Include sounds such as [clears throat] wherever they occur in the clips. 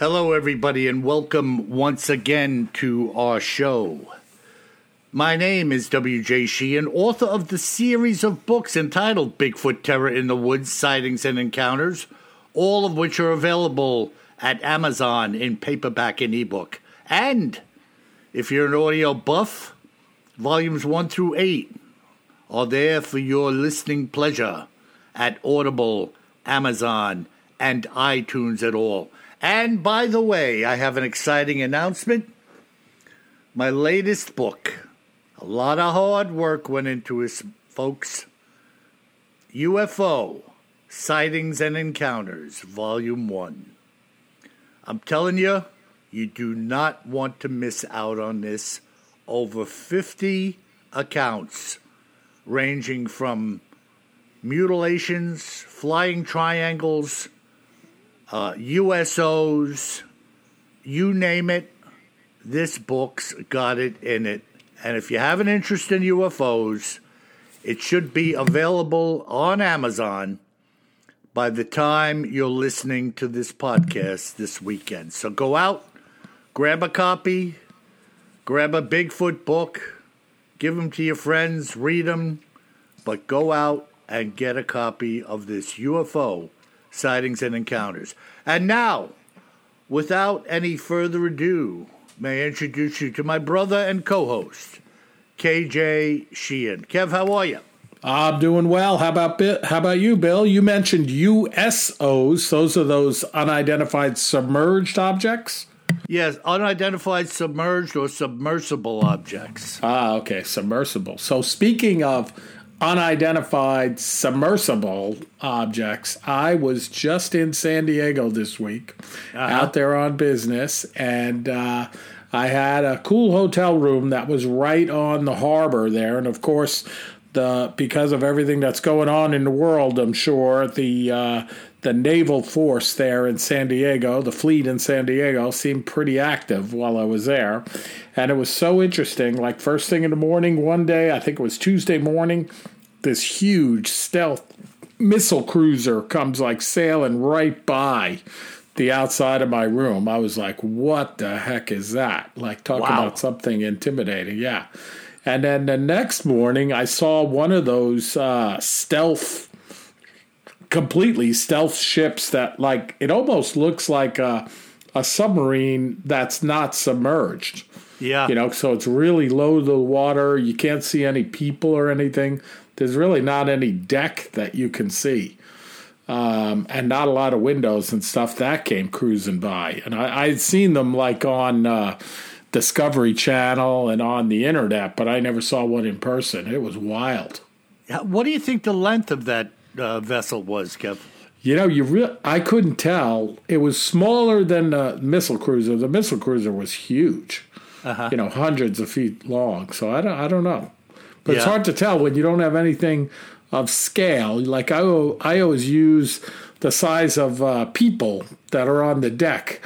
Hello, everybody, and welcome once again to our show. My name is W.J. Sheehan, author of the series of books entitled Bigfoot Terror in the Woods Sightings and Encounters, all of which are available at Amazon in paperback and ebook. And if you're an audio buff, volumes 1 through 8 are there for your listening pleasure at Audible, Amazon, and iTunes at all. And by the way, I have an exciting announcement. My latest book, a lot of hard work went into it, folks. UFO Sightings and Encounters, Volume 1. I'm telling you, you do not want to miss out on this. Over 50 accounts, ranging from mutilations, flying triangles, uh, USOs, you name it. This book's got it in it. And if you have an interest in UFOs, it should be available on Amazon by the time you're listening to this podcast this weekend. So go out, grab a copy, grab a Bigfoot book, give them to your friends, read them, but go out and get a copy of this UFO sightings and encounters. And now, without any further ado, may I introduce you to my brother and co host, KJ Sheehan. Kev, how are you? I'm doing well. How about how about you, Bill? You mentioned USOs. Those are those unidentified submerged objects. Yes, unidentified submerged or submersible objects. Ah, okay, submersible. So speaking of unidentified submersible objects, I was just in San Diego this week, out there on business, and uh, I had a cool hotel room that was right on the harbor there, and of course. The, because of everything that's going on in the world, I'm sure the uh, the naval force there in San Diego, the fleet in San Diego, seemed pretty active while I was there, and it was so interesting. Like first thing in the morning, one day, I think it was Tuesday morning, this huge stealth missile cruiser comes like sailing right by the outside of my room. I was like, "What the heck is that?" Like talking Wow. about something intimidating, yeah. And then the next morning, I saw one of those uh, stealth, completely stealth ships that, like, it almost looks like a, a submarine that's not submerged. Yeah. You know, so it's really low to the water. You can't see any people or anything. There's really not any deck that you can see. Um, and not a lot of windows and stuff that came cruising by. And I, I'd seen them like on uh, Discovery Channel and on the internet, but I never saw one in person. It was wild. What do you think the length of that uh, vessel was, Kev? You know, you re- I couldn't tell. It was smaller than the missile cruiser. The missile cruiser was huge. You know, hundreds of feet long. So I don't, I don't know. But it's hard to tell when you don't have anything of scale. Like I, I always use the size of uh, people that are on the deck.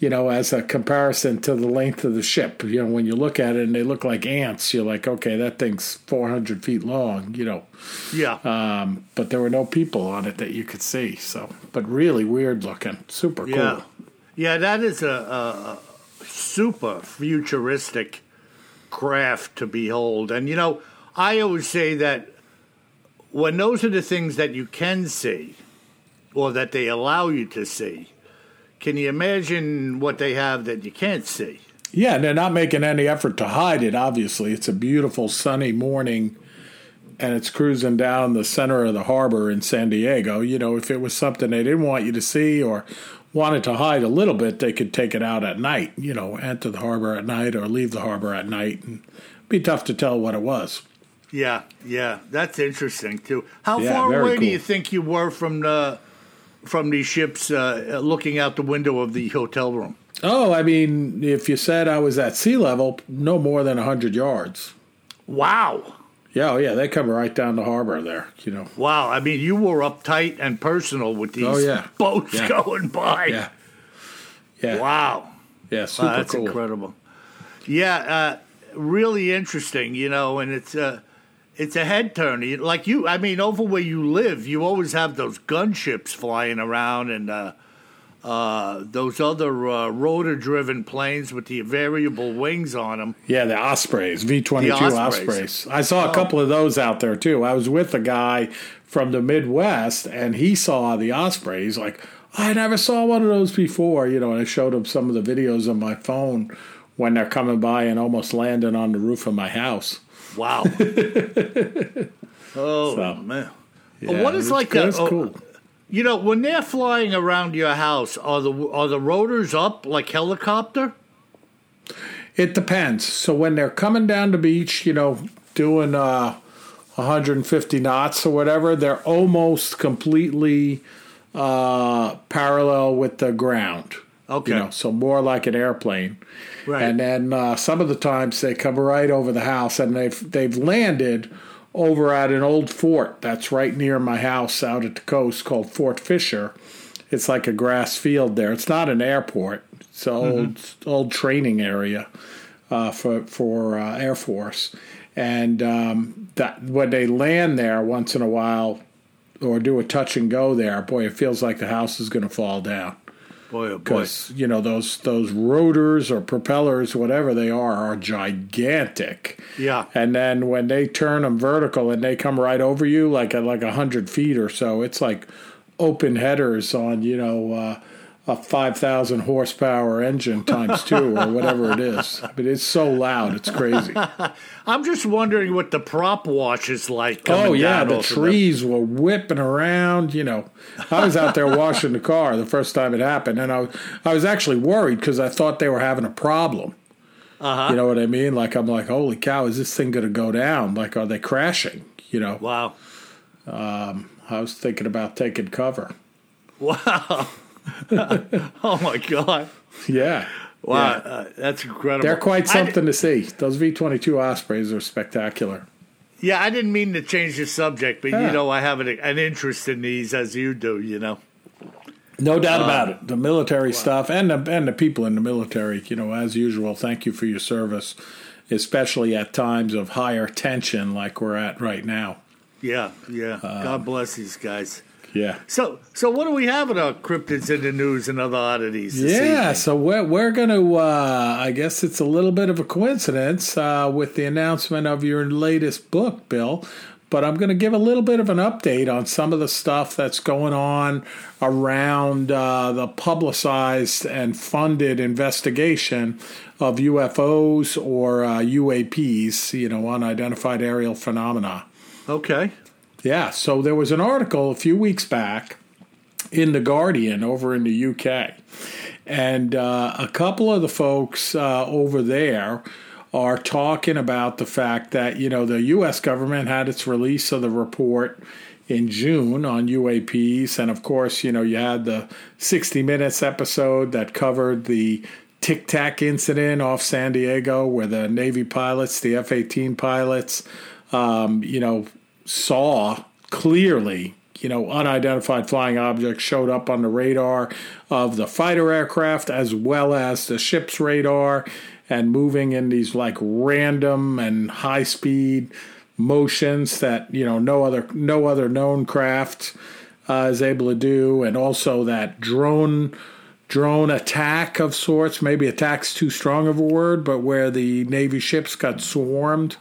You know, as a comparison to the length of the ship. You know, when you look at it and they look like ants, you're like, okay, that thing's 400 feet long. You know, Yeah. um, but there were no people on it that you could see. So, but really weird looking, super cool. Yeah, yeah, that is a, a, a super futuristic craft to behold. And you know, I always say that when those are the things that you can see, or that they allow you to see, can you imagine what they have that you can't see? Yeah, and they're not making any effort to hide it. Obviously, it's a beautiful sunny morning, and it's cruising down the center of the harbor in San Diego. You know, if it was something they didn't want you to see or wanted to hide a little bit, they could take it out at night. You know, enter the harbor at night or leave the harbor at night, and be tough to tell what it was. Yeah, yeah, that's interesting too. How Yeah, far away do you think you were from the from these ships, uh, looking out the window of the hotel room? Oh, I mean, if you said I was at sea level, no more than hundred yards. Wow, Yeah, oh yeah, they come right down the harbor there. You know. wow. I mean, you were uptight and personal with these Oh, yeah. boats Yeah. going by. Yeah. Yeah. Wow. Yeah. Super Wow, that's cool. incredible. Yeah, uh, really interesting, you know, and it's a it's a head turner. Like you, I mean, over where you live, you always have those gunships flying around and uh, uh, those other uh, rotor-driven planes with the variable wings on them. Yeah, the Ospreys, V twenty two Ospreys. Oh. Ospreys. I saw a couple of those out there too. I was with a guy from the Midwest, and he saw the Ospreys. Like I never saw one of those before, you know. And I showed him some of the videos on my phone when they're coming by and almost landing on the roof of my house. Wow. [laughs] oh So, man. Yeah, what is like oh, cool. You know, when they're flying around your house, are the are the rotors up like helicopter? It depends. So when they're coming down the beach, you know, doing uh, 150 knots or whatever, they're almost completely uh, parallel with the ground. Okay. You know, so more like an airplane. Right. And then uh, some of the times they come right over the house, and they've they've landed over at an old fort that's right near my house out at the coast called Fort Fisher. It's like a grass field there. It's not an airport. It's an old old training area uh, for for uh, Air Force, and um, that when they land there once in a while or do a touch and go there, boy, it feels like the house is going to fall down Boy, oh boy. because you know those those rotors or propellers, whatever they are, are gigantic. Yeah. And then when they turn them vertical and they come right over you, like at like a hundred feet or so, it's like open headers on you know uh, a five thousand horsepower engine times two or whatever it is. But it's so loud, it's crazy. [laughs] I'm just wondering what the prop wash is like. Oh yeah, the trees were whipping around. You know, I was out there washing the car the first time it happened, and I was, I was actually worried because I thought they were having a problem. Uh-huh. You know what I mean? Like I'm like, holy cow, is this thing going to go down? Like, are they crashing? You know, Wow. I was thinking about taking cover. Wow. [laughs] oh my God. Yeah, Wow. Yeah. Uh, that's incredible. they're quite something to see. Those V22 Ospreys are spectacular. yeah, I didn't mean to change the subject, but Yeah. you know, I have an, an interest in these as you do, you know. No doubt about it. The military stuff and the and the people in the military, you know, as usual, thank you for your service, especially at times of higher tension like we're at right now. Yeah, yeah. Uh, God bless these guys. Yeah. So, so what do we have about cryptids in the news and other oddities? Yeah, so we're we're going to. Uh, I guess it's a little bit of a coincidence uh, with the announcement of your latest book, Bill. But I'm going to give a little bit of an update on some of the stuff that's going on around uh, the publicized and funded investigation of UFOs or uh, UAPs, you know, unidentified aerial phenomena. Okay. Yeah, so there was an article a few weeks back in The Guardian over in the UK. And uh, a couple of the folks uh, over there are talking about the fact that, you know, the U.S. government had its release of the report in June on UAPs. And of course, you know, you had the 60 Minutes episode that covered the Tic Tac incident off San Diego where the Navy pilots, the F 18 pilots, um, you know, saw clearly, you know, unidentified flying objects showed up on the radar of the fighter aircraft as well as the ship's radar and moving in these like random and high speed motions that, you know, no other no other known craft uh, is able to do. And also that drone drone attack of sorts maybe attack's too strong of a word but where the navy ships got swarmed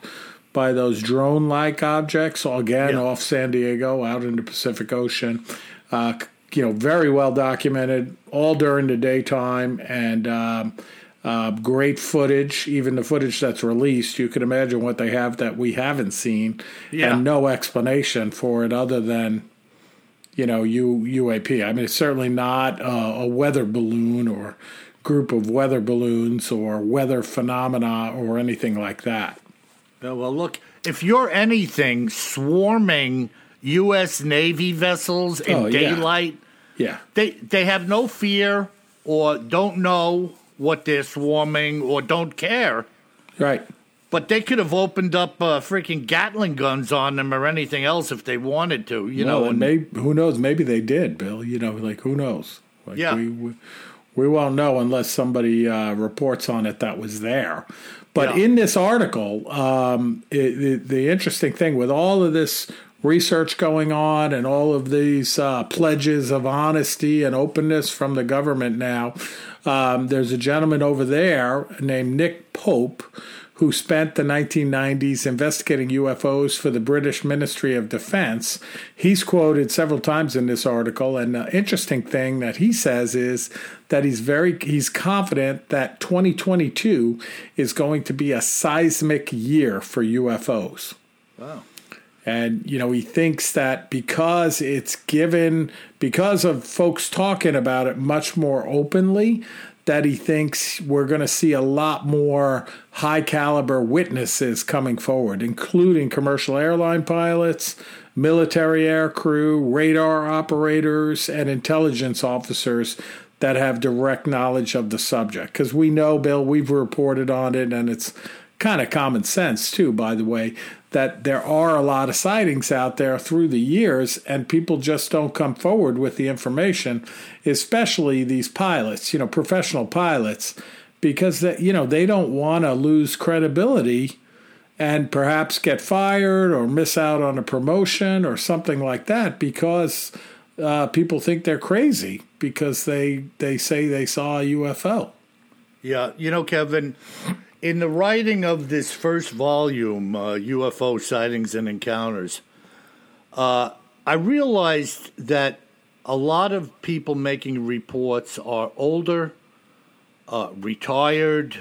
by those drone like objects, again Yeah. off San Diego, out in the Pacific Ocean. Uh, you know, very well documented, all during the daytime. And um, Uh, great footage, even the footage that's released. You can imagine what they have that we haven't seen, Yeah. and no explanation for it other than, you know, U, UAP. I mean, it's certainly not a, a weather balloon or group of weather balloons or weather phenomena or anything like that. Yeah, well, look, if you're anything swarming U.S. Navy vessels in Oh, daylight, Yeah. they they have no fear or don't know what they're swarming or don't care. Right. But they could have opened up uh, freaking Gatling guns on them or anything else if they wanted to, you Well, know. and And, maybe who knows? Maybe they did, Bill. You know, like who knows? Like Yeah. we, we we won't know unless somebody uh, reports on it that was there. But Yeah. in this article, um, it, the, the interesting thing with all of this research going on and all of these uh, pledges of honesty and openness from the government now, um, there's a gentleman over there named Nick Pope who spent the 1990s investigating UFOs for the British Ministry of Defense. He's quoted several times in this article, and the interesting thing that he says is that he's very he's confident that 2022 is going to be a seismic year for UFOs. Wow. And you know, he thinks that because it's given because of folks talking about it much more openly, that he thinks we're going to see a lot more high caliber witnesses coming forward, including commercial airline pilots, military air crew, radar operators, and intelligence officers that have direct knowledge of the subject. Because we know, Bill, we've reported on it, and it's kind of common sense, too, by the way, that there are a lot of sightings out there through the years, and people just don't come forward with the information, especially these pilots, you know, professional pilots, because, that, you know, they don't want to lose credibility and perhaps get fired or miss out on a promotion or something like that because uh, people think they're crazy because they they say they saw a UFO. Yeah, you know, Kevin, in the writing of this first volume, uh, UFO Sightings and Encounters, uh, I realized that a lot of people making reports are older, uh, retired,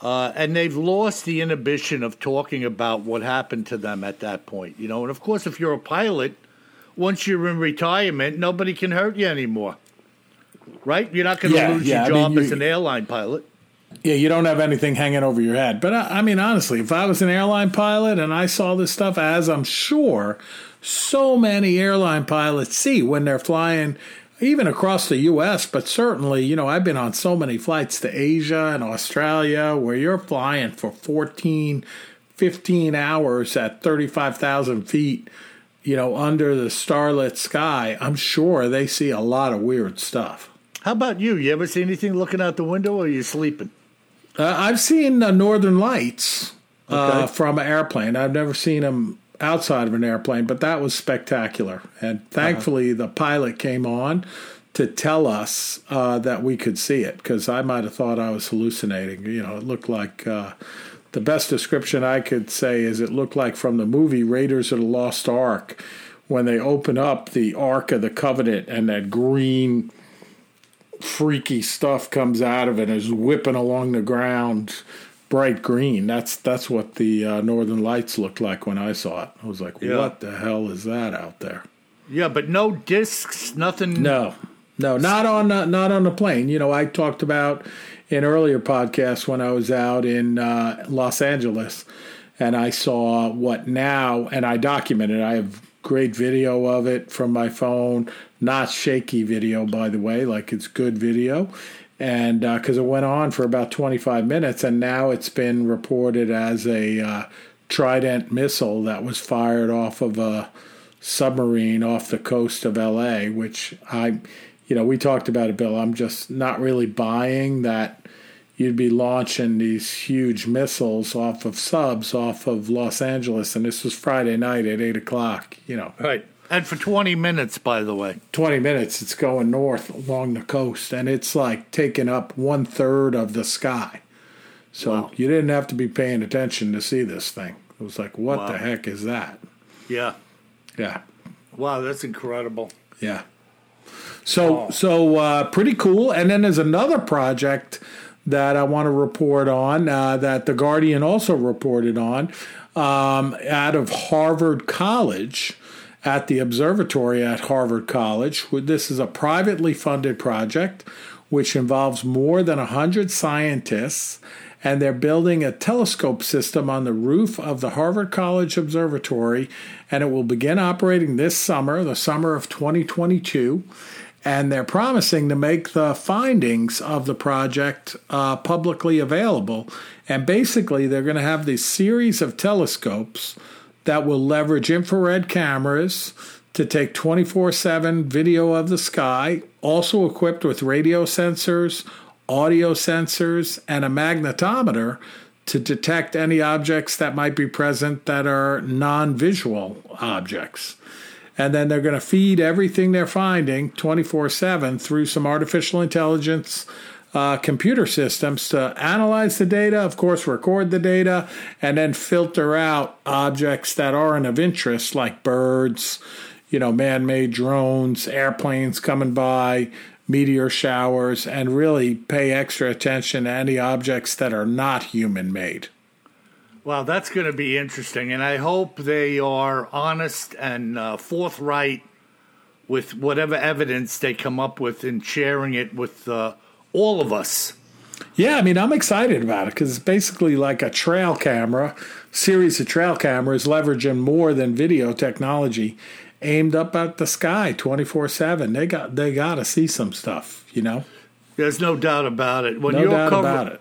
uh, and they've lost the inhibition of talking about what happened to them at that point. You know, and of course, if you're a pilot, once you're in retirement, nobody can hurt you anymore. Right? You're not going to Yeah, lose yeah, I your mean, job as an airline pilot. Yeah, you don't have anything hanging over your head. But I, I mean, honestly, if I was an airline pilot and I saw this stuff, as I'm sure so many airline pilots see when they're flying, even across the U.S., but certainly, you know, I've been on so many flights to Asia and Australia where you're flying for 14, 15 hours at 35,000 feet, you know, under the starlit sky. I'm sure they see a lot of weird stuff. How about you? You ever see anything looking out the window or are you sleeping? Uh, I've seen uh, Northern Lights uh, from an airplane. I've never seen them outside of an airplane, but that was spectacular. And thankfully, the pilot came on to tell us uh, that we could see it because I might have thought I was hallucinating. You know, it looked like uh, the best description I could say is it looked like from the movie Raiders of the Lost Ark when they open up the Ark of the Covenant and that green freaky stuff comes out of it and is whipping along the ground bright green that's that's what the uh, northern lights looked like when i saw it i was like Yeah. what the hell is that out there Yeah, but no discs, nothing. no no not on uh, not on the plane. You know i talked about in earlier podcasts when i was out in uh, los angeles and i saw what now and i documented i have great video of it from my phone. Not shaky video by the way like it's good video. And because it went on for about 25 minutes and now it's been reported as a uh, trident missile that was fired off of a submarine off the coast of LA, which I, you know, we talked about it, Bill. I'm just not really buying that you'd be launching these huge missiles off of subs off of Los Angeles, and this was Friday night at eight o'clock. You know, Right. And for 20 minutes, by the way. 20 minutes, it's going north along the coast, and it's like taking up one third of the sky. So Wow. you didn't have to be paying attention to see this thing. It was like, what Wow. the heck is that? Yeah. Yeah. Wow, that's incredible. Yeah. So so uh, pretty cool. And then there's another project that I want to report on uh, that the Guardian also reported on um, out of Harvard College at the observatory at Harvard College. This is a privately funded project which involves more than 100 scientists, and they're building a telescope system on the roof of the Harvard College Observatory, and it will begin operating this summer, the summer of 2022 and they're promising to make the findings of the project uh, publicly available. And basically, they're going to have this series of telescopes that will leverage infrared cameras to take 24 7 video of the sky, also equipped with radio sensors, audio sensors, and a magnetometer to detect any objects that might be present that are non visual objects and then they're going to feed everything they're finding 24 7 through some artificial intelligence uh, computer systems to analyze the data, of course, record the data, and then filter out objects that aren't of interest, like birds, you know, man made drones, airplanes coming by, meteor showers, and really pay extra attention to any objects that are not human made. Well, that's going to be interesting, and I hope they are honest and uh, forthright with whatever evidence they come up with in sharing it with uh, all of us. Yeah, I mean, I'm excited about it because it's basically like a trail camera, series of trail cameras leveraging more than video technology, aimed up at the sky 24 seven. They got they got to see some stuff, you know. There's no doubt about it. When no you're doubt cover- about it.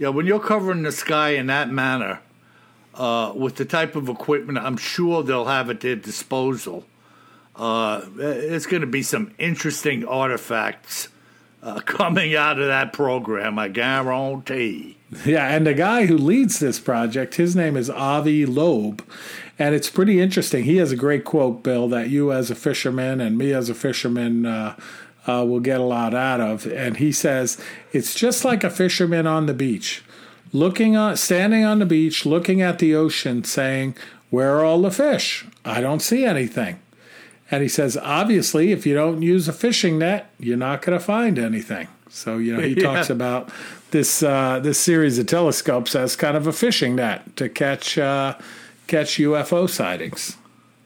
Yeah, when you're covering the sky in that manner, uh, with the type of equipment I'm sure they'll have at their disposal. Uh, it's going to be some interesting artifacts uh, [laughs] coming out of that program, I guarantee. Yeah, and the guy who leads this project, his name is Avi Loeb. And it's pretty interesting. He has a great quote, Bill, that you as a fisherman and me as a fisherman uh, uh, will get a lot out of. And he says, It's just like a fisherman on the beach looking on, standing on the beach, looking at the ocean, saying, Where are all the fish? I don't see anything. And he says, Obviously, if you don't use a fishing net, you're not going to find anything. So, you know, he [laughs] yeah. talks about this uh, this series of telescopes as kind of a fishing net to catch uh, catch UFO sightings.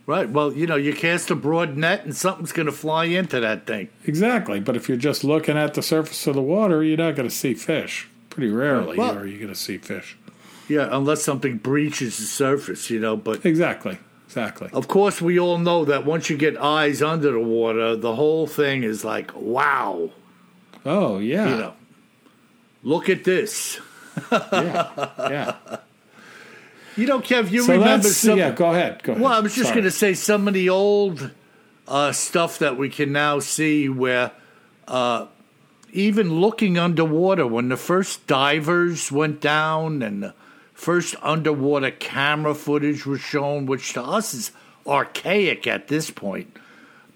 Right. Well, you know, you cast a broad net and something's going to fly into that thing. Exactly. But if you're just looking at the surface of the water, you're not going to see fish. Pretty rarely well, are you going to see fish. Yeah, unless something breaches the surface, you know. But exactly, exactly. Of course, we all know that once you get eyes under the water, the whole thing is like, wow. Oh yeah. You know, look at this. [laughs] yeah, yeah. You know, Kev, you so remember some? Yeah, go ahead. Go ahead. Well, I was just going to say some of the old uh, stuff that we can now see where uh, even looking underwater when the first divers went down and the first underwater camera footage was shown, which to us is archaic at this point.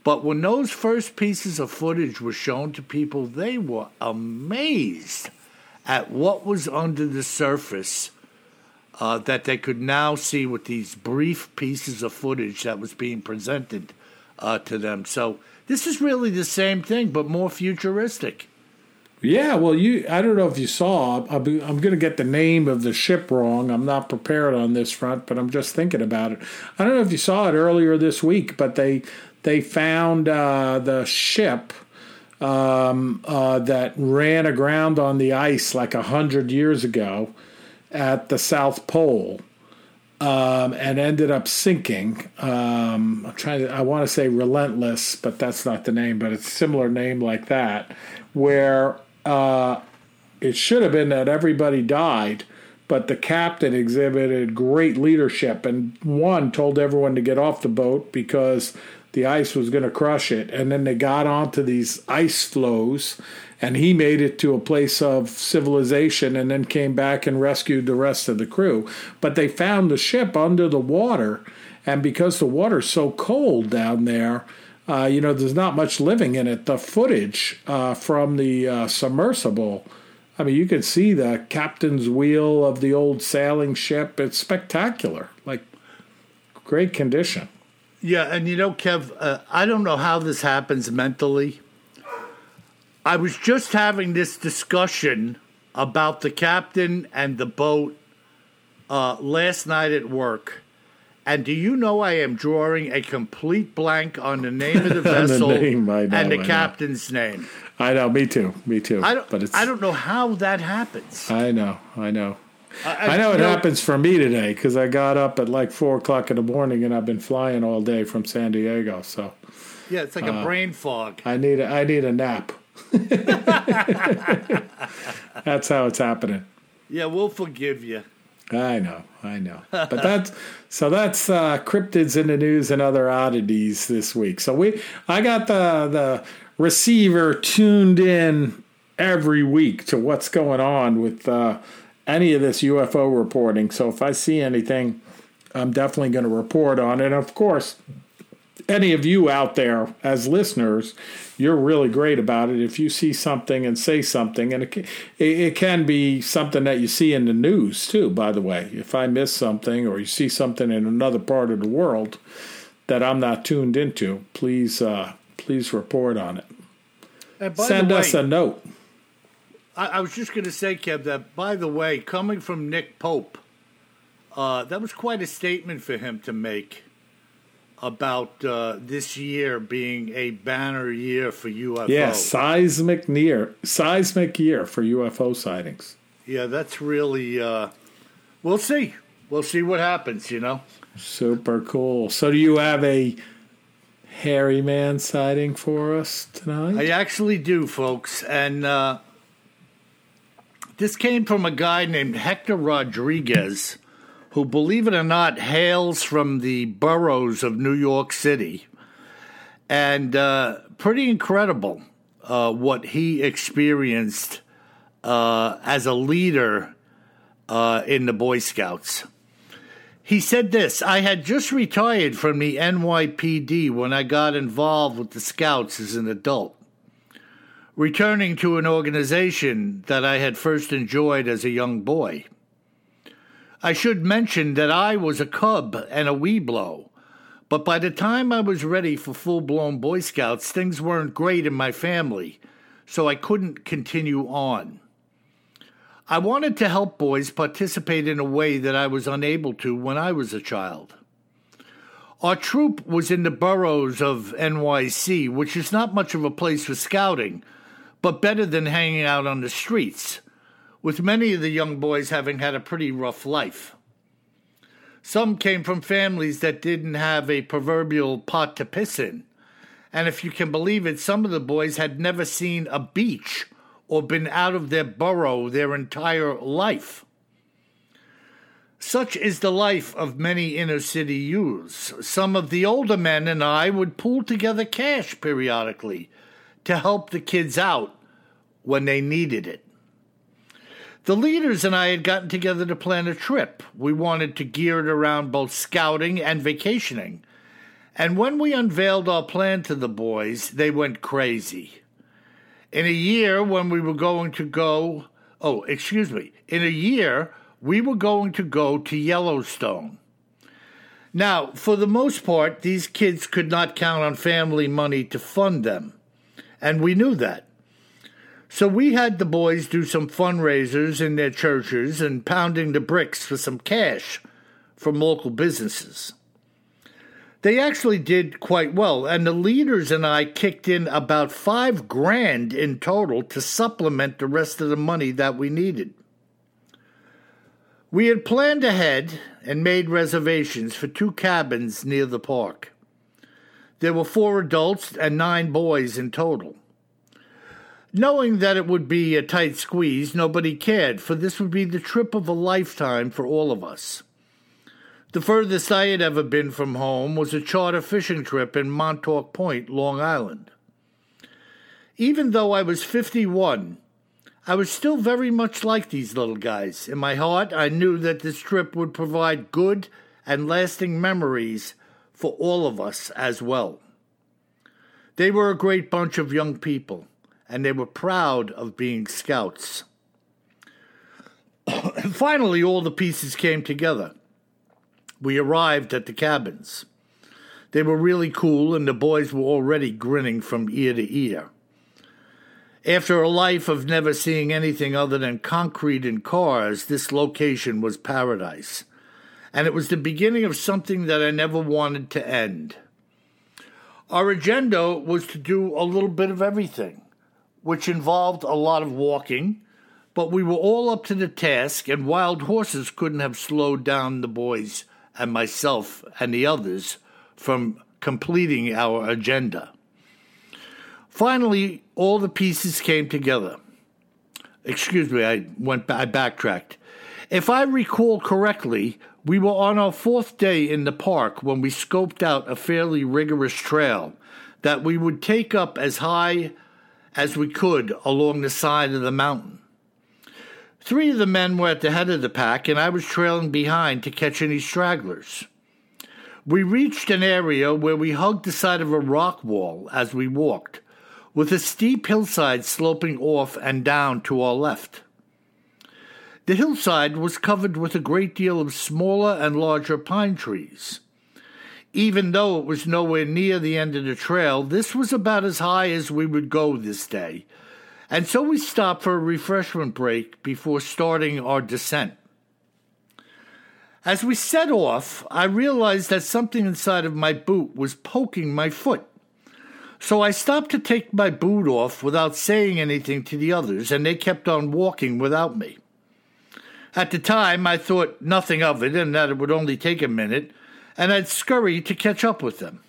But when those first pieces of footage were shown to people, they were amazed at what was under the surface uh, that they could now see with these brief pieces of footage that was being presented uh, to them. So this is really the same thing, but more futuristic. Yeah, well, you I don't know if you saw. I'm, going to get the name of the ship wrong. I'm not prepared on this front, but I'm just thinking about it. I don't know if you saw it earlier this week, but they they found uh, the ship um, uh, that ran aground on the ice like a hundred years ago at the South Pole. Um, and ended up sinking. Um, I'm trying to, I want to say Relentless, but that's not the name, but it's a similar name like that, where uh, it should have been that everybody died, but the captain exhibited great leadership and one told everyone to get off the boat because the ice was going to crush it. And then they got onto these ice floes, and he made it to a place of civilization and then came back and rescued the rest of the crew. But they found the ship under the water, and because the water's so cold down there, uh, you know, there's not much living in it. The footage uh, from the uh, submersible, I mean, you can see the captain's wheel of the old sailing ship. It's spectacular, like great condition. Yeah, and you know, Kev, uh, I don't know how this happens mentally. I was just having this discussion about the captain and the boat uh, last night at work. And do you know I am drawing a complete blank on the name of the [laughs] vessel the name, know, and the captain's name? I know, me too, me too. I don't, but it's, I don't know how that happens. I know, I know. I, I know it know, happens for me today because I got up at like four o'clock in the morning and I've been flying all day from San Diego. So yeah, it's like uh, a brain fog. I need a, I need a nap. [laughs] [laughs] That's how it's happening. Yeah, we'll forgive you. I know, I know. But that's so that's uh, cryptids in the news and other oddities this week. So we I got the the receiver tuned in every week to what's going on with uh, any of this UFO reporting. So if I see anything, I'm definitely going to report on it. And of course, any of you out there as listeners, you're really great about it. If you see something and say something, and it can, it can be something that you see in the news too. By the way, if I miss something or you see something in another part of the world that I'm not tuned into, please uh, please report on it. Send way, us a note. I, I was just going to say, Kev, that by the way, coming from Nick Pope, uh, that was quite a statement for him to make about uh, this year being a banner year for UFO. Yeah, seismic year, seismic year for UFO sightings. Yeah, that's really. Uh, we'll see. We'll see what happens. You know. Super cool. So, do you have a hairy man sighting for us tonight? I actually do, folks, and uh, this came from a guy named Hector Rodriguez who, believe it or not, hails from the boroughs of New York City. And uh, pretty incredible uh, what he experienced uh, as a leader uh, in the Boy Scouts. He said this I had just retired from the NYPD when I got involved with the Scouts as an adult. Returning to an organization that I had first enjoyed as a young boy. I should mention that I was a cub and a Webelo, but by the time I was ready for full blown Boy Scouts, things weren't great in my family, so I couldn't continue on. I wanted to help boys participate in a way that I was unable to when I was a child. Our troop was in the boroughs of NYC, which is not much of a place for scouting, but better than hanging out on the streets with many of the young boys having had a pretty rough life. Some came from families that didn't have a proverbial pot to piss in. And if you can believe it, some of the boys had never seen a beach or been out of their borough their entire life. Such is the life of many inner city youths. Some of the older men and I would pool together cash periodically to help the kids out when they needed it. The leaders and I had gotten together to plan a trip. We wanted to gear it around both scouting and vacationing. And when we unveiled our plan to the boys, they went crazy. In a year, when we were going to go, oh, excuse me, in a year, we were going to go to Yellowstone. Now, for the most part, these kids could not count on family money to fund them. And we knew that. So we had the boys do some fundraisers in their churches and pounding the bricks for some cash from local businesses. They actually did quite well, and the leaders and I kicked in about five grand in total to supplement the rest of the money that we needed. We had planned ahead and made reservations for two cabins near the park. There were four adults and nine boys in total. Knowing that it would be a tight squeeze, nobody cared, for this would be the trip of a lifetime for all of us. The furthest I had ever been from home was a charter fishing trip in Montauk Point, Long Island. Even though I was 51, I was still very much like these little guys. In my heart, I knew that this trip would provide good and lasting memories for all of us as well. They were a great bunch of young people and they were proud of being scouts. [coughs] finally, all the pieces came together. We arrived at the cabins. They were really cool, and the boys were already grinning from ear to ear. After a life of never seeing anything other than concrete and cars, this location was paradise. And it was the beginning of something that I never wanted to end. Our agenda was to do a little bit of everything, which involved a lot of walking, but we were all up to the task, and wild horses couldn't have slowed down the boys and myself and the others from completing our agenda. Finally, all the pieces came together. Excuse me, I went I backtracked. If I recall correctly, we were on our fourth day in the park when we scoped out a fairly rigorous trail that we would take up as high as we could along the side of the mountain. Three of the men were at the head of the pack, and I was trailing behind to catch any stragglers. We reached an area where we hugged the side of a rock wall as we walked with a steep hillside sloping off and down to our left. The hillside was covered with a great deal of smaller and larger pine trees. Even though it was nowhere near the end of the trail, this was about as high as we would go this day, and so we stopped for a refreshment break before starting our descent. As we set off, I realized that something inside of my boot was poking my foot. So I stopped to take my boot off without saying anything to the others, and they kept on walking without me. At the time, I thought nothing of it and that it would only take a minute, and I'd scurry to catch up with them.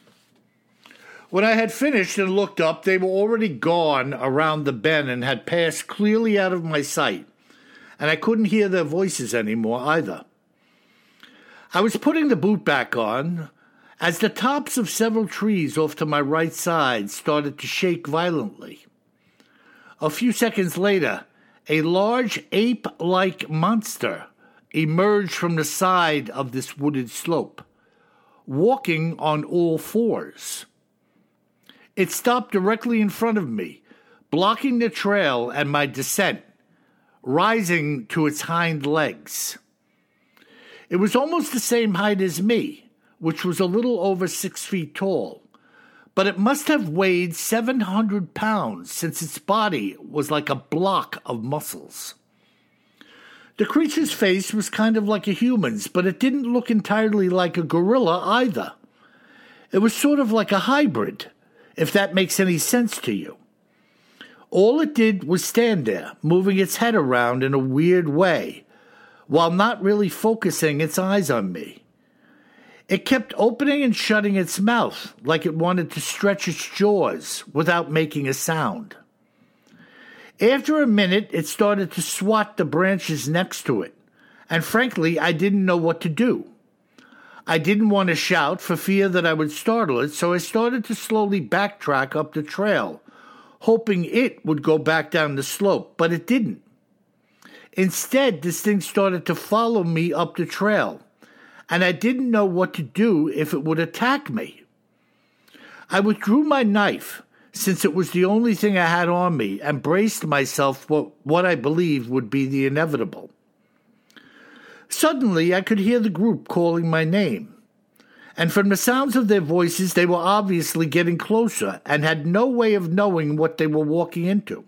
When I had finished and looked up, they were already gone around the bend and had passed clearly out of my sight, and I couldn't hear their voices anymore either. I was putting the boot back on as the tops of several trees off to my right side started to shake violently. A few seconds later, a large ape like monster emerged from the side of this wooded slope, walking on all fours. It stopped directly in front of me, blocking the trail and my descent, rising to its hind legs. It was almost the same height as me which was a little over six feet tall, but it must have weighed 700 pounds since its body was like a block of muscles. The creature's face was kind of like a human's, but it didn't look entirely like a gorilla either. It was sort of like a hybrid, if that makes any sense to you. All it did was stand there, moving its head around in a weird way, while not really focusing its eyes on me. It kept opening and shutting its mouth like it wanted to stretch its jaws without making a sound. After a minute, it started to swat the branches next to it, and frankly, I didn't know what to do. I didn't want to shout for fear that I would startle it, so I started to slowly backtrack up the trail, hoping it would go back down the slope, but it didn't. Instead, this thing started to follow me up the trail and I didn't know what to do if it would attack me. I withdrew my knife, since it was the only thing I had on me, and braced myself for what I believed would be the inevitable. Suddenly, I could hear the group calling my name, and from the sounds of their voices, they were obviously getting closer and had no way of knowing what they were walking into.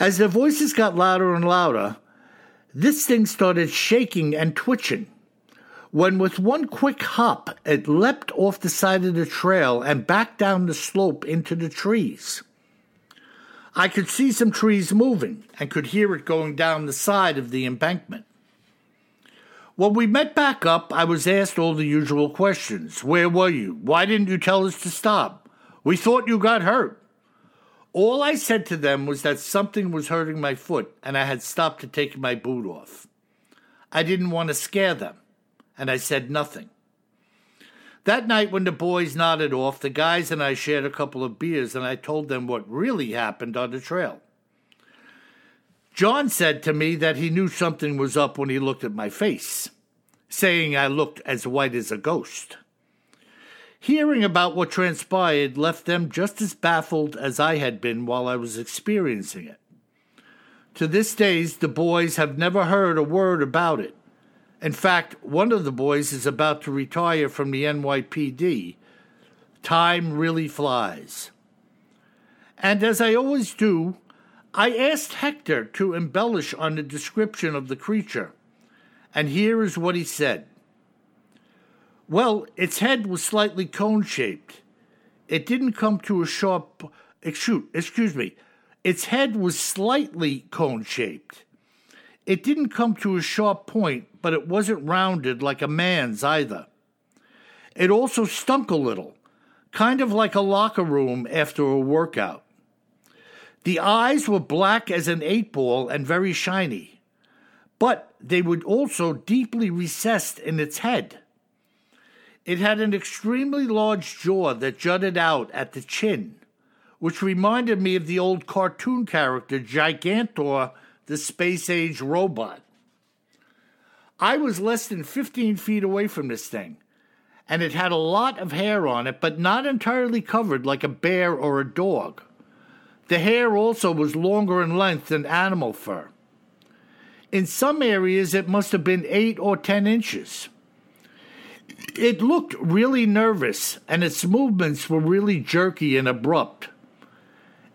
As their voices got louder and louder, this thing started shaking and twitching when with one quick hop it leapt off the side of the trail and back down the slope into the trees. I could see some trees moving and could hear it going down the side of the embankment. When we met back up, I was asked all the usual questions. Where were you? Why didn't you tell us to stop? We thought you got hurt. All I said to them was that something was hurting my foot and I had stopped to take my boot off. I didn't want to scare them and I said nothing. That night, when the boys nodded off, the guys and I shared a couple of beers, and I told them what really happened on the trail. John said to me that he knew something was up when he looked at my face, saying I looked as white as a ghost. Hearing about what transpired left them just as baffled as I had been while I was experiencing it. To this day, the boys have never heard a word about it in fact, one of the boys is about to retire from the NYPD. Time really flies. And as I always do, I asked Hector to embellish on the description of the creature. And here is what he said Well, its head was slightly cone shaped. It didn't come to a sharp. Excuse, excuse me. Its head was slightly cone shaped. It didn't come to a sharp point, but it wasn't rounded like a man's either. It also stunk a little, kind of like a locker room after a workout. The eyes were black as an eight ball and very shiny, but they were also deeply recessed in its head. It had an extremely large jaw that jutted out at the chin, which reminded me of the old cartoon character Gigantor, the space age robot. I was less than 15 feet away from this thing, and it had a lot of hair on it, but not entirely covered like a bear or a dog. The hair also was longer in length than animal fur. In some areas, it must have been eight or ten inches. It looked really nervous, and its movements were really jerky and abrupt.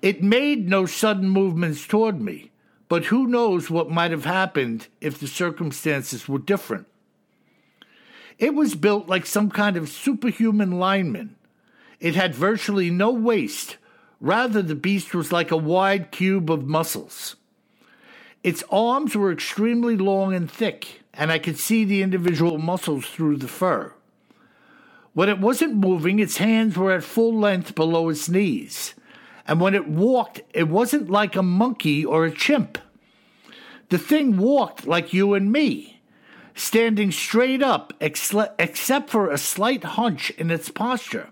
It made no sudden movements toward me, but who knows what might have happened if the circumstances were different. It was built like some kind of superhuman lineman. It had virtually no waist. Rather, the beast was like a wide cube of muscles. Its arms were extremely long and thick, and I could see the individual muscles through the fur. When it wasn't moving, its hands were at full length below its knees. And when it walked, it wasn't like a monkey or a chimp. The thing walked like you and me standing straight up, except for a slight hunch in its posture.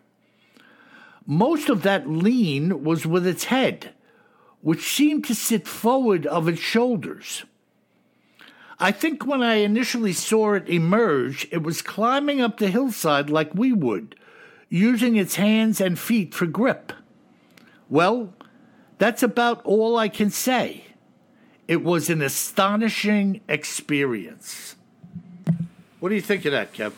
Most of that lean was with its head, which seemed to sit forward of its shoulders. I think when I initially saw it emerge, it was climbing up the hillside like we would, using its hands and feet for grip. Well, that's about all I can say. It was an astonishing experience. What do you think of that, Kev?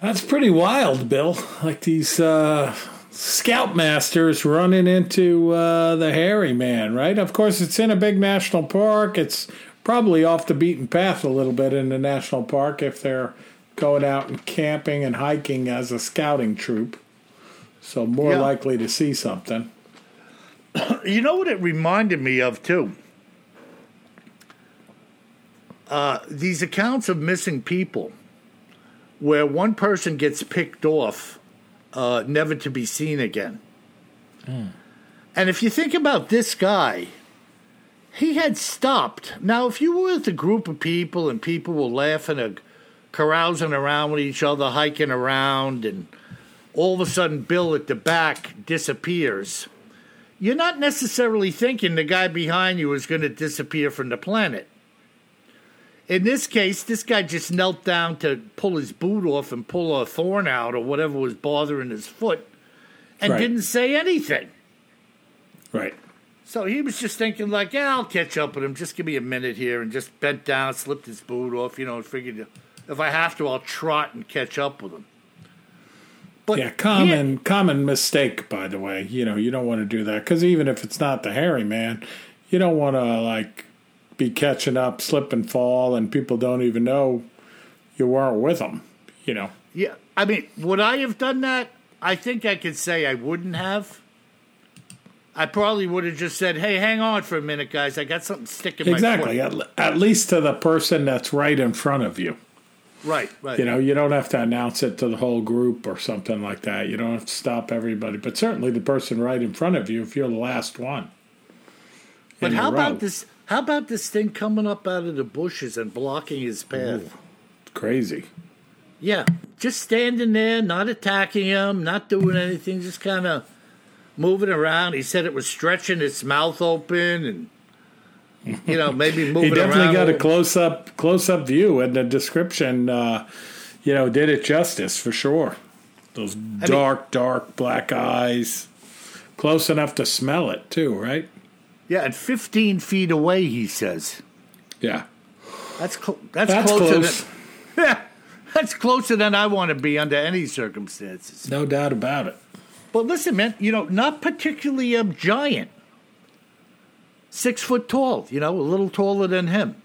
That's pretty wild, Bill. Like these uh, scoutmasters running into uh, the hairy man, right? Of course, it's in a big national park. It's probably off the beaten path a little bit in the national park if they're going out and camping and hiking as a scouting troop. So more yeah. likely to see something. You know what it reminded me of too? Uh, these accounts of missing people, where one person gets picked off, uh, never to be seen again. Mm. And if you think about this guy, he had stopped. Now, if you were with a group of people and people were laughing and carousing around with each other, hiking around, and all of a sudden Bill at the back disappears, you're not necessarily thinking the guy behind you is going to disappear from the planet. In this case, this guy just knelt down to pull his boot off and pull a thorn out or whatever was bothering his foot and right. didn't say anything. Right. So he was just thinking, like, yeah, I'll catch up with him. Just give me a minute here, and just bent down, slipped his boot off, you know, and figured if I have to, I'll trot and catch up with him. But yeah, common common mistake, by the way. You know, you don't want to do that because even if it's not the hairy man, you don't want to like be catching up, slip and fall, and people don't even know you weren't with them. You know. Yeah, I mean, would I have done that? I think I could say I wouldn't have. I probably would have just said, "Hey, hang on for a minute, guys. I got something sticking." Exactly. At, at least to the person that's right in front of you. Right, right. You know, you don't have to announce it to the whole group or something like that. You don't have to stop everybody, but certainly the person right in front of you if you're the last one. But how about this? How about this thing coming up out of the bushes and blocking his path? Ooh, crazy. Yeah, just standing there, not attacking him, not doing anything, just kind of moving around. He said it was stretching its mouth open and you know maybe moving. Around. He definitely got a close up close up view, and the description, uh, you know, did it justice for sure. Those dark, mean, dark black eyes, close enough to smell it too, right? Yeah, at 15 feet away, he says. Yeah. That's cl- that's, that's closer close. Than, [laughs] yeah, that's closer than I want to be under any circumstances. No doubt about it. But listen, man, you know, not particularly a giant. Six foot tall, you know, a little taller than him.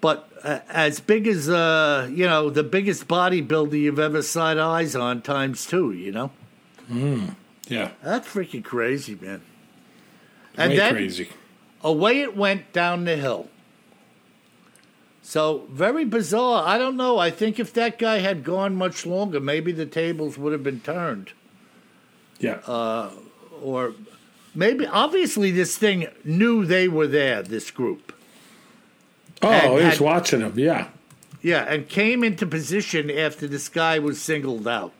But uh, as big as, uh, you know, the biggest bodybuilder you've ever set eyes on times two, you know? Yeah. That's freaking crazy, man. And Way then crazy. away it went down the hill. So very bizarre. I don't know. I think if that guy had gone much longer, maybe the tables would have been turned. Yeah. Uh, Or maybe, obviously, this thing knew they were there, this group. oh, and he's had- watching them. Yeah. Yeah, and came into position after this guy was singled out.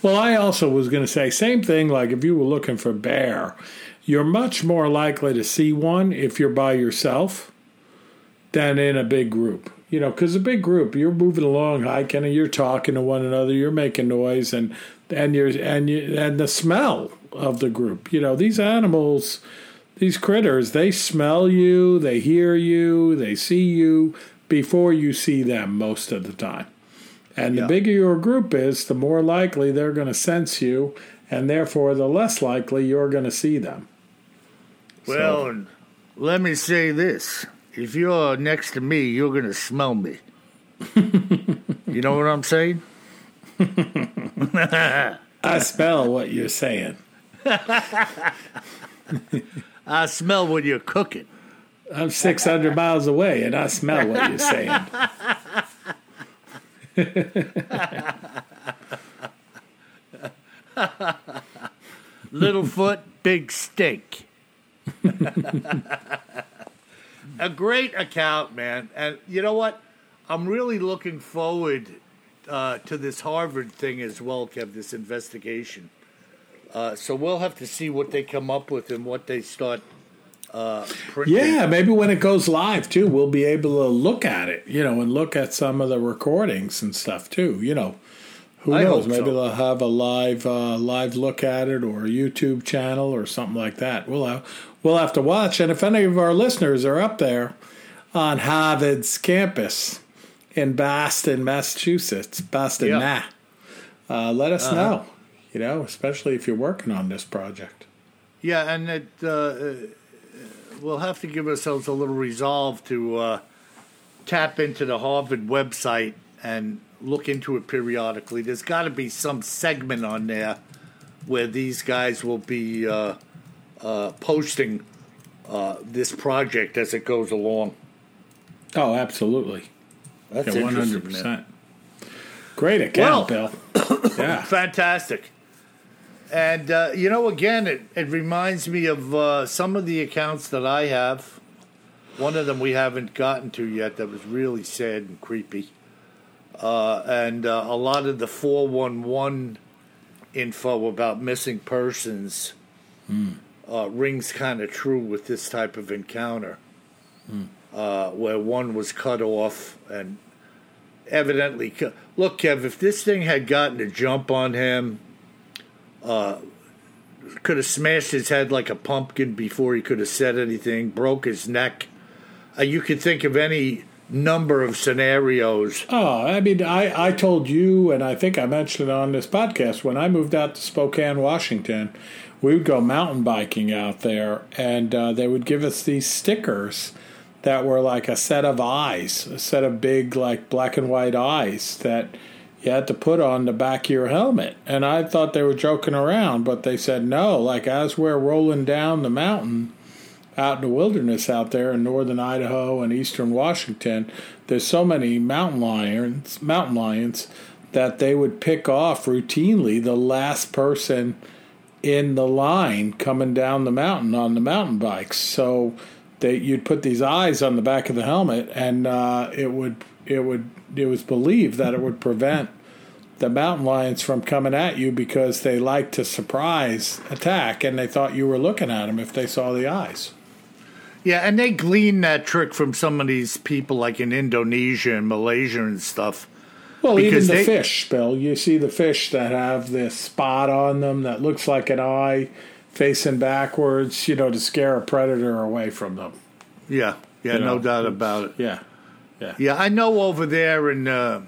Well, I also was going to say same thing. Like if you were looking for bear, you're much more likely to see one if you're by yourself than in a big group. You know, because a big group, you're moving along hiking and you're talking to one another, you're making noise, and and you're and you and the smell of the group. You know, these animals, these critters, they smell you, they hear you, they see you before you see them most of the time. And the bigger your group is, the more likely they're going to sense you, and therefore the less likely you're going to see them. Well, and let me say this. If you're next to me, you're going to smell me. [laughs] you know what I'm saying? [laughs] [laughs] I smell what you're saying. [laughs] I smell what you're cooking. I'm 600 miles away, and I smell what you're saying. [laughs] Littlefoot, big steak. [laughs] a great account, man. And you know what? I'm really looking forward uh, to this Harvard thing as well, Kev, this investigation. Uh, so we'll have to see what they come up with and what they start uh. Yeah, maybe when it goes live too, we'll be able to look at it, you know, and look at some of the recordings and stuff too. You know, who I knows? Maybe so. they'll have a live uh, live look at it or a YouTube channel or something like that. We'll have we'll have to watch. And if any of our listeners are up there on Harvard's campus in Boston, Massachusetts, Boston, Yeah. nah, uh, let us Uh-huh. know. You know, especially if you're working on this project. Yeah, and it, uh, we'll have to give ourselves a little resolve to uh, tap into the Harvard website and look into it periodically. There's got to be some segment on there where these guys will be uh, uh, posting uh, this project as it goes along. Oh, absolutely. That's Yeah, one interesting, hundred man. percent. Great account, Well- Bill. [coughs] Yeah. Fantastic. And, uh, you know, again, it, it reminds me of uh, some of the accounts that I have. One of them we haven't gotten to yet that was really sad and creepy. Uh, and uh, a lot of the 411 info about missing persons uh, rings kind of true with this type of encounter, uh, where one was cut off and evidently. Look, Kev, if this thing had gotten a jump on him, uh, could have smashed his head like a pumpkin before he could have said anything, broke his neck. Uh, you could think of any number of scenarios. Oh, I mean, I, I told you, and I think I mentioned it on this podcast, when I moved out to Spokane, Washington, we would go mountain biking out there, and uh, they would give us these stickers that were like a set of eyes, a set of big, like black and white eyes that you had to put on the back of your helmet. And I thought they were joking around, but they said no, like as we're rolling down the mountain, out in the wilderness out there in northern Idaho and eastern Washington, there's so many mountain lions, mountain lions that they would pick off routinely the last person in the line coming down the mountain on the mountain bikes. So that you'd put these eyes on the back of the helmet, and uh, it would it would it was believed that it would prevent the mountain lions from coming at you because they like to surprise attack, and they thought you were looking at them if they saw the eyes. Yeah, and they glean that trick from some of these people like in Indonesia and Malaysia and stuff. Well, even the they- fish, Bill. You see the fish that have this spot on them that looks like an eye facing backwards, you know, to scare a predator away from them. Yeah, yeah, You no know, doubt about it. Yeah. Yeah, I know over there in uh,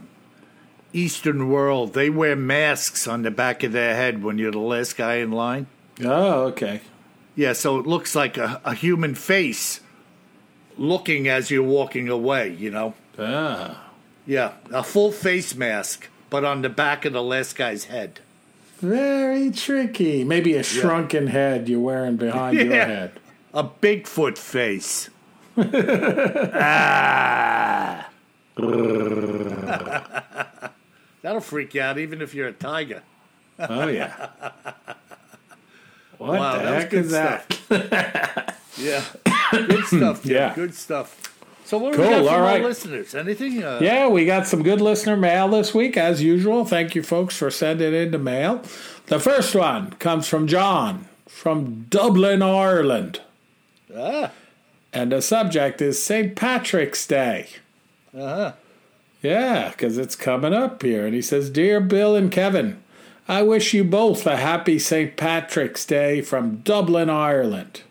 Eastern world, they wear masks on the back of their head when you're the last guy in line. Oh, okay. Yeah, so it looks like a, a human face looking as you're walking away, you know? Ah. Yeah, a full face mask, but on the back of the last guy's head. Very tricky. Maybe a shrunken head you're wearing behind [laughs] your head. A Bigfoot face. [laughs] ah. That'll freak you out even if you're a tiger. Oh yeah. [laughs] What Wow, the that heck good is that? [laughs] Yeah. Good stuff, Tim. Yeah. Good stuff. So what Cool, we got from all our right. listeners? Anything? Uh, Yeah, we got some good listener mail this week, as usual. Thank you, folks, for sending in the mail. The first one comes from John from Dublin, Ireland. Ah, And the subject is St. Patrick's Day. uh-huh. Yeah, because it's coming up here. And he says, Dear Bill and Kevin, I wish you both a happy St. Patrick's Day from Dublin, Ireland.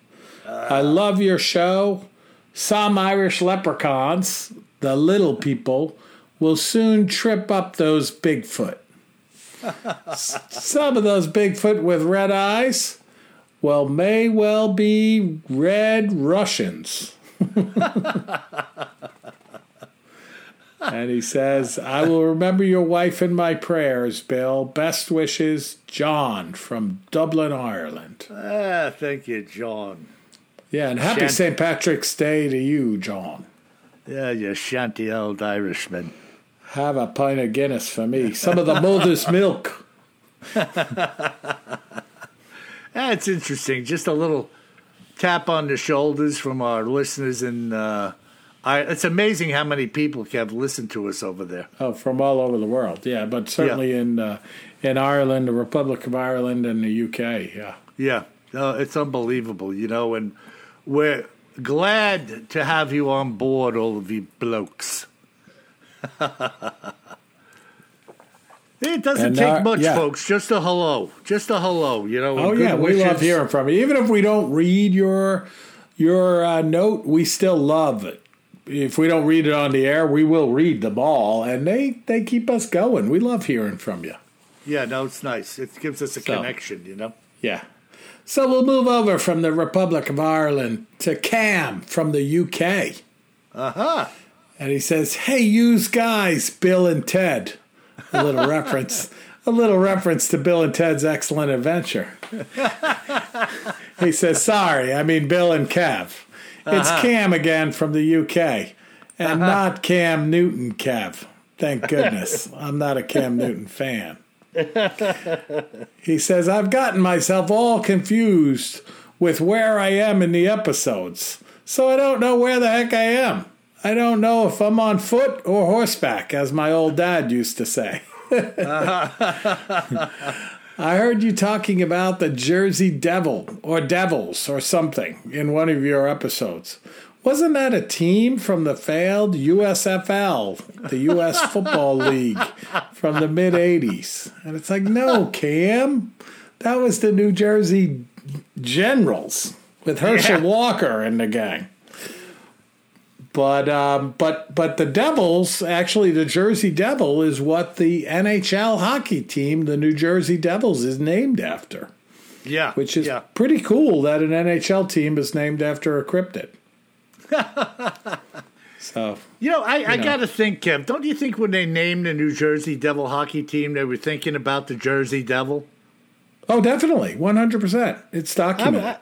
I love your show. Some Irish leprechauns, the little people, will soon trip up those Bigfoot. [laughs] S- Some of those Bigfoot with red eyes, well, may well be red Russians. And he says, I will remember your wife in my prayers, Bill. Best wishes, John from Dublin, Ireland. ah, thank you, John. Yeah, and happy St. Patrick's Day to you, John. Yeah, you shanty old Irishman. Have a pint of Guinness for me. Some of the mother's milk. [laughs] That's interesting. Just a little tap on the shoulders from our listeners, and uh, I, it's amazing how many people have listened to us over there. Oh, from all over the world. Yeah, but certainly in uh, in Ireland, the Republic of Ireland, and the UK. Yeah. Yeah, no, it's unbelievable, you know, and we're glad to have you on board, all of you blokes. [laughs] it doesn't And, take uh, much, yeah. folks. Just a hello, just a hello, you know. Oh yeah, we love hearing from you. Even if we don't read your your uh, note, we still love it. If we don't read it on the air, we will read them all, and they they keep us going. We love hearing from you. Yeah, no, it's nice. It gives us a So. connection, you know. Yeah. So we'll move over from the Republic of Ireland to Cam from the UK. Uh huh. And he says, "Hey, yous guys, Bill and Ted." A little reference, a little reference to Bill and Ted's Excellent Adventure. he says, "Sorry, I mean Bill and Kev. It's uh-huh. Cam again from the UK, and uh-huh. not Cam Newton Kev. Thank goodness, I'm not a Cam Newton fan." He says, "I've gotten myself all confused with where I am in the episodes, so I don't know where the heck I am." I don't know if I'm on foot or horseback, as my old dad used to say. [laughs] I heard you talking about the Jersey Devil or Devils or something in one of your episodes. Wasn't that a team from the failed USFL, the US [laughs] Football League from the mid 80s? And it's like, no, Cam, that was the New Jersey Generals with Herschel Yeah. Walker and the gang. But um, but but the Devils, actually, the Jersey Devil is what the NHL hockey team, the New Jersey Devils, is named after. Yeah, Which is yeah. pretty cool that an NHL team is named after a cryptid. [laughs] so You know, I, I know. got to think, Kev. Don't you think when they named the New Jersey Devil hockey team, they were thinking about the Jersey Devil? oh, definitely, one hundred percent. It's documented. I,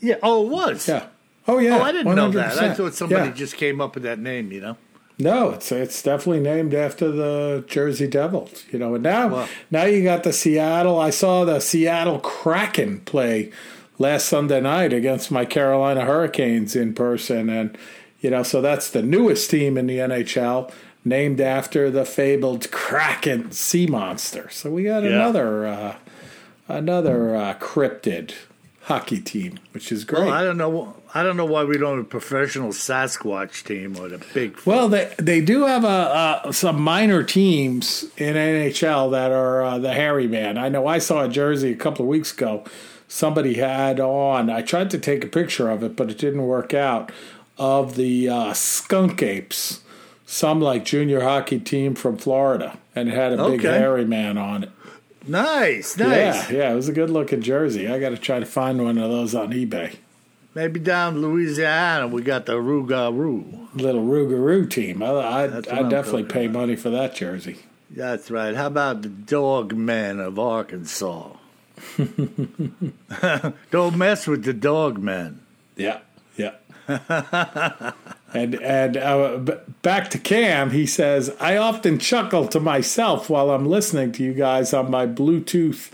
yeah. Oh, it was. yeah. Oh yeah. Oh, I didn't know that. I thought somebody Yeah. just came up with that name. You know. No, it's it's definitely named after the Jersey Devils, you know. And now Wow. now you got the Seattle. I saw the Seattle Kraken play last Sunday night against my Carolina Hurricanes in person, and you know, so that's the newest team in the NHL, named after the fabled Kraken sea monster. So we got Yeah. another uh, another uh, cryptid hockey team, which is great. Well, I don't know. I don't know why we don't have a professional Sasquatch team or the big. Well, they they do have a, uh, some minor teams in NHL that are uh, the hairy man. I know I saw a jersey a couple of weeks ago. Somebody had on. I tried to take a picture of it, but it didn't work out. Of the uh, skunk apes. some like junior hockey team from Florida, and it had a big Okay. hairy man on it. Nice, nice. Yeah, yeah, it was a good looking jersey. I got to try to find one of those on eBay. Maybe down Louisiana we got the Rougarou. Little Rougarou team. I I, I definitely pay about. money for that jersey. That's right. How about the dog men of Arkansas? [laughs] [laughs] Don't mess with the dog men. Yeah, yeah. [laughs] and and uh, back to Cam, he says, I often chuckle to myself while I'm listening to you guys on my Bluetooth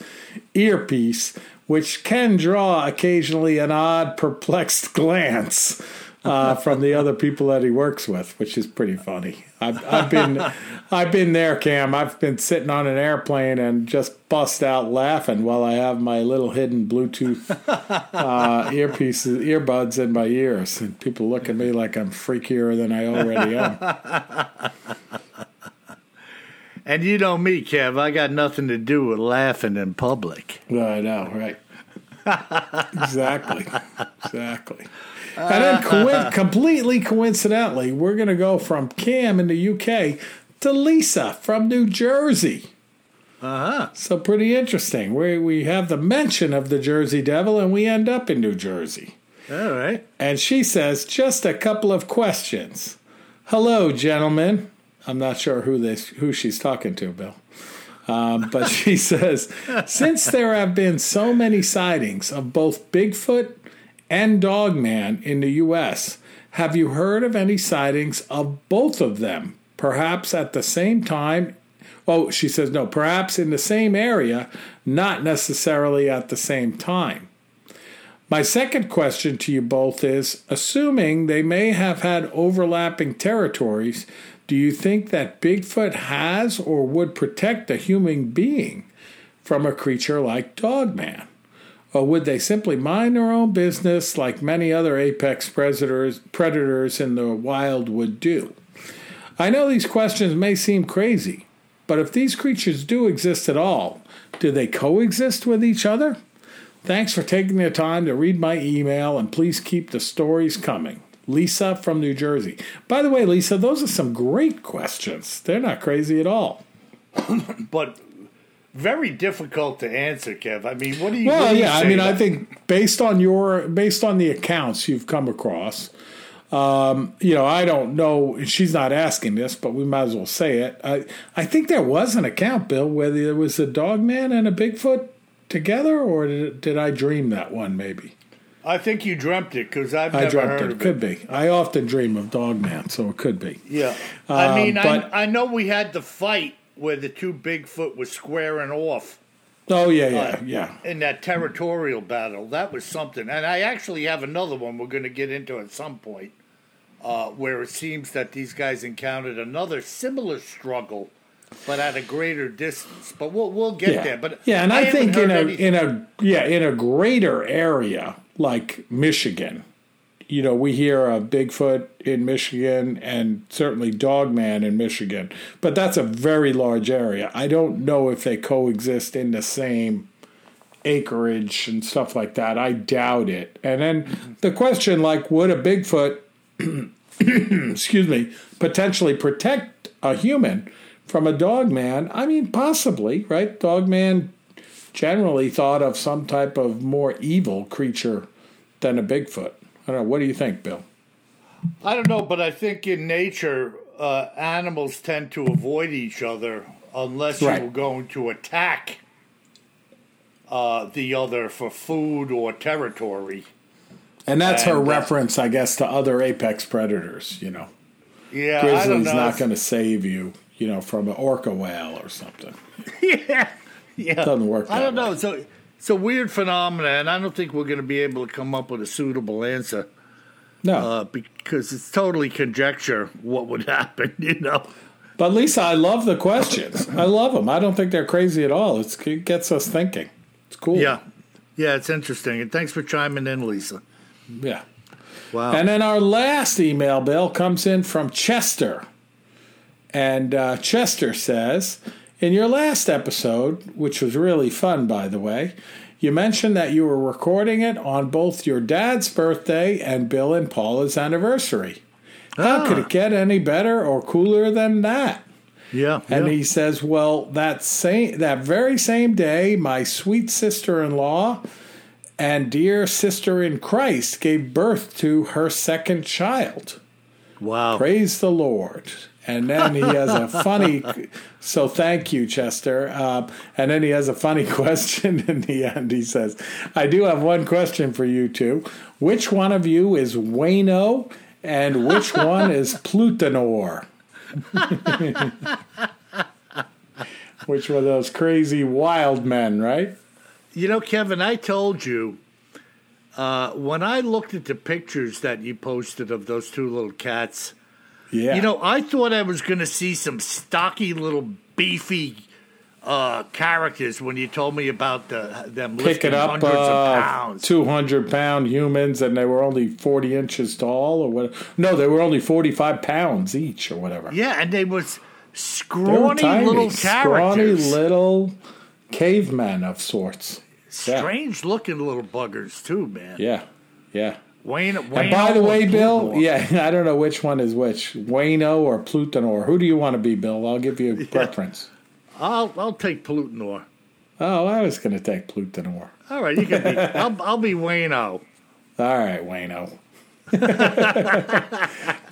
earpiece, which can draw occasionally an odd, perplexed glance. Uh, from the other people that he works with, which is pretty funny. I've, I've been, [laughs] I've been there, Cam. I've been sitting on an airplane and just bust out laughing while I have my little hidden Bluetooth uh, [laughs] earpieces, earbuds in my ears, and people look at me like I'm freakier than I already am. [laughs] And you know me, Kev, I got nothing to do with laughing in public. I know, right? exactly, exactly. And then, coi- completely coincidentally, we're going to go from Cam in the UK to Lisa from New Jersey. Uh huh. So pretty interesting. We we have the mention of the Jersey Devil, and we end up in New Jersey. All right. And she says, just a couple of questions. Hello, gentlemen. I'm not sure who this who she's talking to, Bill. Um, but she [laughs] says, since there have been so many sightings of both Bigfoot and Dogman in the U.S., have you heard of any sightings of both of them, perhaps at the same time? Oh, she says, no, perhaps in the same area, not necessarily at the same time. My second question to you both is assuming they may have had overlapping territories, do you think that Bigfoot has or would protect a human being from a creature like Dogman? Or would they simply mind their own business like many other apex predators, predators in the wild would do? I know these questions may seem crazy, but if these creatures do exist at all, do they coexist with each other? Thanks for taking the time to read my email, and please keep the stories coming. Lisa from New Jersey. By the way, Lisa, those are some great questions. They're not crazy at all. [coughs] But very difficult to answer, Kev. I mean, what do you? Well, do you yeah, I mean, to I think based on your based on the accounts you've come across, um, you know, I don't know. She's not asking this, but we might as well say it. I I think there was an account, Bill, where there was a dog man and a Bigfoot together, or did, did I dream that one? Maybe. I think you dreamt it because I've I never dreamt heard it. of Could be. I often dream of Dogman, so it could be. Yeah, I Um, mean, but- I, I know we had the fight where the two Bigfoot was squaring off Oh yeah, yeah, Uh, yeah. in that territorial battle. That was something, and I actually have another one we're going to get into at some point, uh, where it seems that these guys encountered another similar struggle, but at a greater distance. But we'll we'll get Yeah, there. But yeah, and I, haven't think in a anything- in a yeah in a greater area like Michigan, you know, we hear of Bigfoot in Michigan and certainly Dogman in Michigan, but that's a very large area. I don't know if they coexist in the same acreage and stuff like that. I doubt it. And then the question, like, would a Bigfoot, [clears throat] excuse me, potentially protect a human from a Dogman? I mean, possibly, right? Dogman generally thought of some type of more evil creature than a Bigfoot. I don't know. What do you think, Bill? I don't know, but I think in nature, uh, animals tend to avoid each other unless Right. you're going to attack uh, the other for food or territory. And that's her And, uh, reference, I guess, to other apex predators. You know, Yeah, grizzly's know. not going to save you, you know, from an orca whale or something. [laughs] yeah, yeah. Doesn't work I don't know. way. So it's a weird phenomenon, and I don't think we're going to be able to come up with a suitable answer No, uh, because it's totally conjecture what would happen. [laughs] You know. but Lisa, I love the questions. I love them. I don't think they're crazy at all. It's, it gets us thinking. It's cool. Yeah, yeah. It's interesting, and thanks for chiming in, Lisa. yeah. Wow. And then our last email, Bill, comes in from Chester. And uh, Chester says, In your last episode, which was really fun, by the way, you mentioned that you were recording it on both your dad's birthday and Bill and Paula's anniversary. How could ah. it get any better or cooler than that? Yeah. And yeah. he says, "Well, that same that very same day, my sweet sister-in-law and dear sister in Christ gave birth to her second child. wow. Praise the Lord." And then he has a funny. [laughs] So thank you, Chester. Uh, and then he has a funny [laughs] question in the end. He says, "I do have one question for you two. Which one of you is Wayno, and which [laughs] one is Plutonor?" which were those crazy wild men, right? You know, Kevin, I told you uh, when I looked at the pictures that you posted of those two little cats. Yeah. You know, I thought I was going to see some stocky little beefy uh, characters when you told me about the, them lifting picking up hundreds of uh, pounds. 200 pound humans and they were only 40 inches tall or what? No, they were only 45 pounds each or whatever. Yeah, and they was They were scrawny tiny, little scrawny little cavemen of sorts. Yeah. Strange looking little buggers too, man. Yeah, yeah. Wayne, And by the way, Bill, yeah, [laughs] I don't know which one is which, Wayno or Plutonor. Who do you want to be, Bill? I'll give you a [laughs] preference. I'll I'll take Plutonor. Oh, I was going to take Plutonor. All right, you can be. [laughs] I'll I'll be Wayno. All right, Wayno.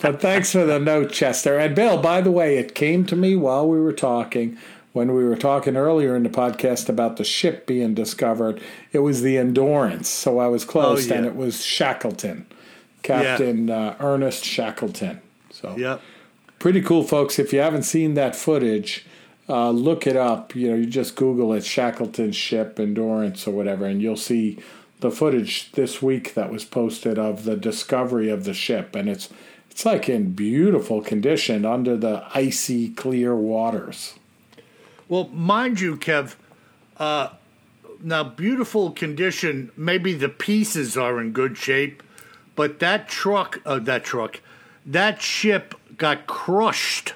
but thanks for the note, Chester. And Bill, by the way, it came to me while we were talking, when we were talking earlier in the podcast about the ship being discovered. It was the Endurance. So I was close, Oh, yeah. and it was Shackleton, Captain uh, Ernest Shackleton. So Yep. pretty cool, folks. If you haven't seen that footage, uh, look it up. You know, you just Google it, Shackleton ship Endurance or whatever, and you'll see the footage this week that was posted of the discovery of the ship, and it's it's like in beautiful condition under the icy clear waters. Well, mind you, Kev. Uh, now, beautiful condition. Maybe the pieces are in good shape, but that truck, uh, that truck, that ship got crushed.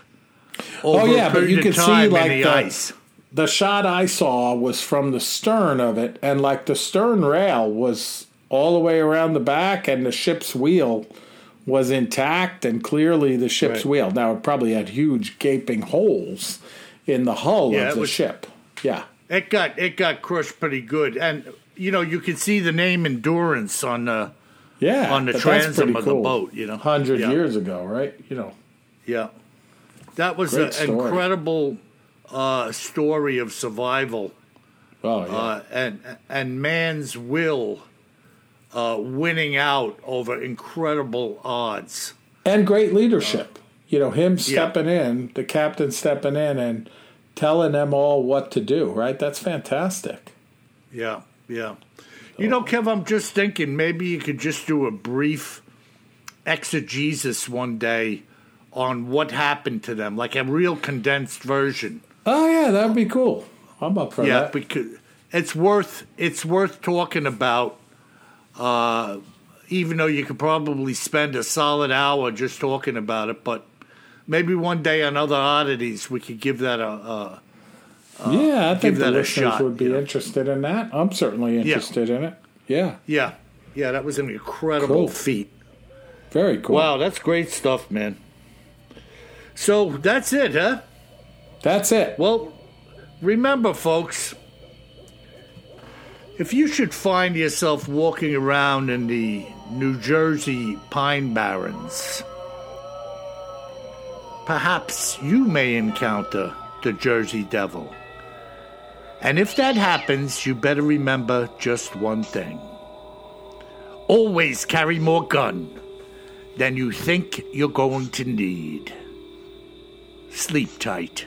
Oh, yeah, but you can see, like, the, the- ice. The shot I saw was from the stern of it, and like the stern rail was all the way around the back, and the ship's wheel was intact, and clearly the ship's Right. wheel. Now it probably had huge gaping holes in the hull Yeah, of the was- ship. Yeah, It got it got crushed pretty good, and you know you can see the name Endurance on the yeah. on the transom of the boat. You know, hundred Yeah. years ago, right? You know, Yeah, that was an incredible uh, story of survival. oh yeah, uh, and and man's will uh, winning out over incredible odds. and great leadership. You know, him stepping in, the captain stepping in, and telling them all what to do. Right? That's fantastic. Yeah, yeah. You know, Kev, I'm just thinking maybe you could just do a brief exegesis one day on what happened to them, like a real condensed version. Oh yeah, that'd be cool. I'm up for yeah, that. because it's worth it's worth talking about. Uh, even though you could probably spend a solid hour just talking about it, but maybe one day on other oddities we could give that a. a yeah, I think the that a listeners shot, would be you know. interested in that. I'm certainly interested in it. Yeah, yeah, yeah, that was an incredible Cool. feat. very cool. Wow, that's great stuff, man. So that's it, huh? That's it. Well, remember, folks, if you should find yourself walking around in the New Jersey Pine Barrens, perhaps you may encounter the Jersey Devil. And if that happens, you better remember just one thing always carry more gun than you think you're going to need. Sleep tight.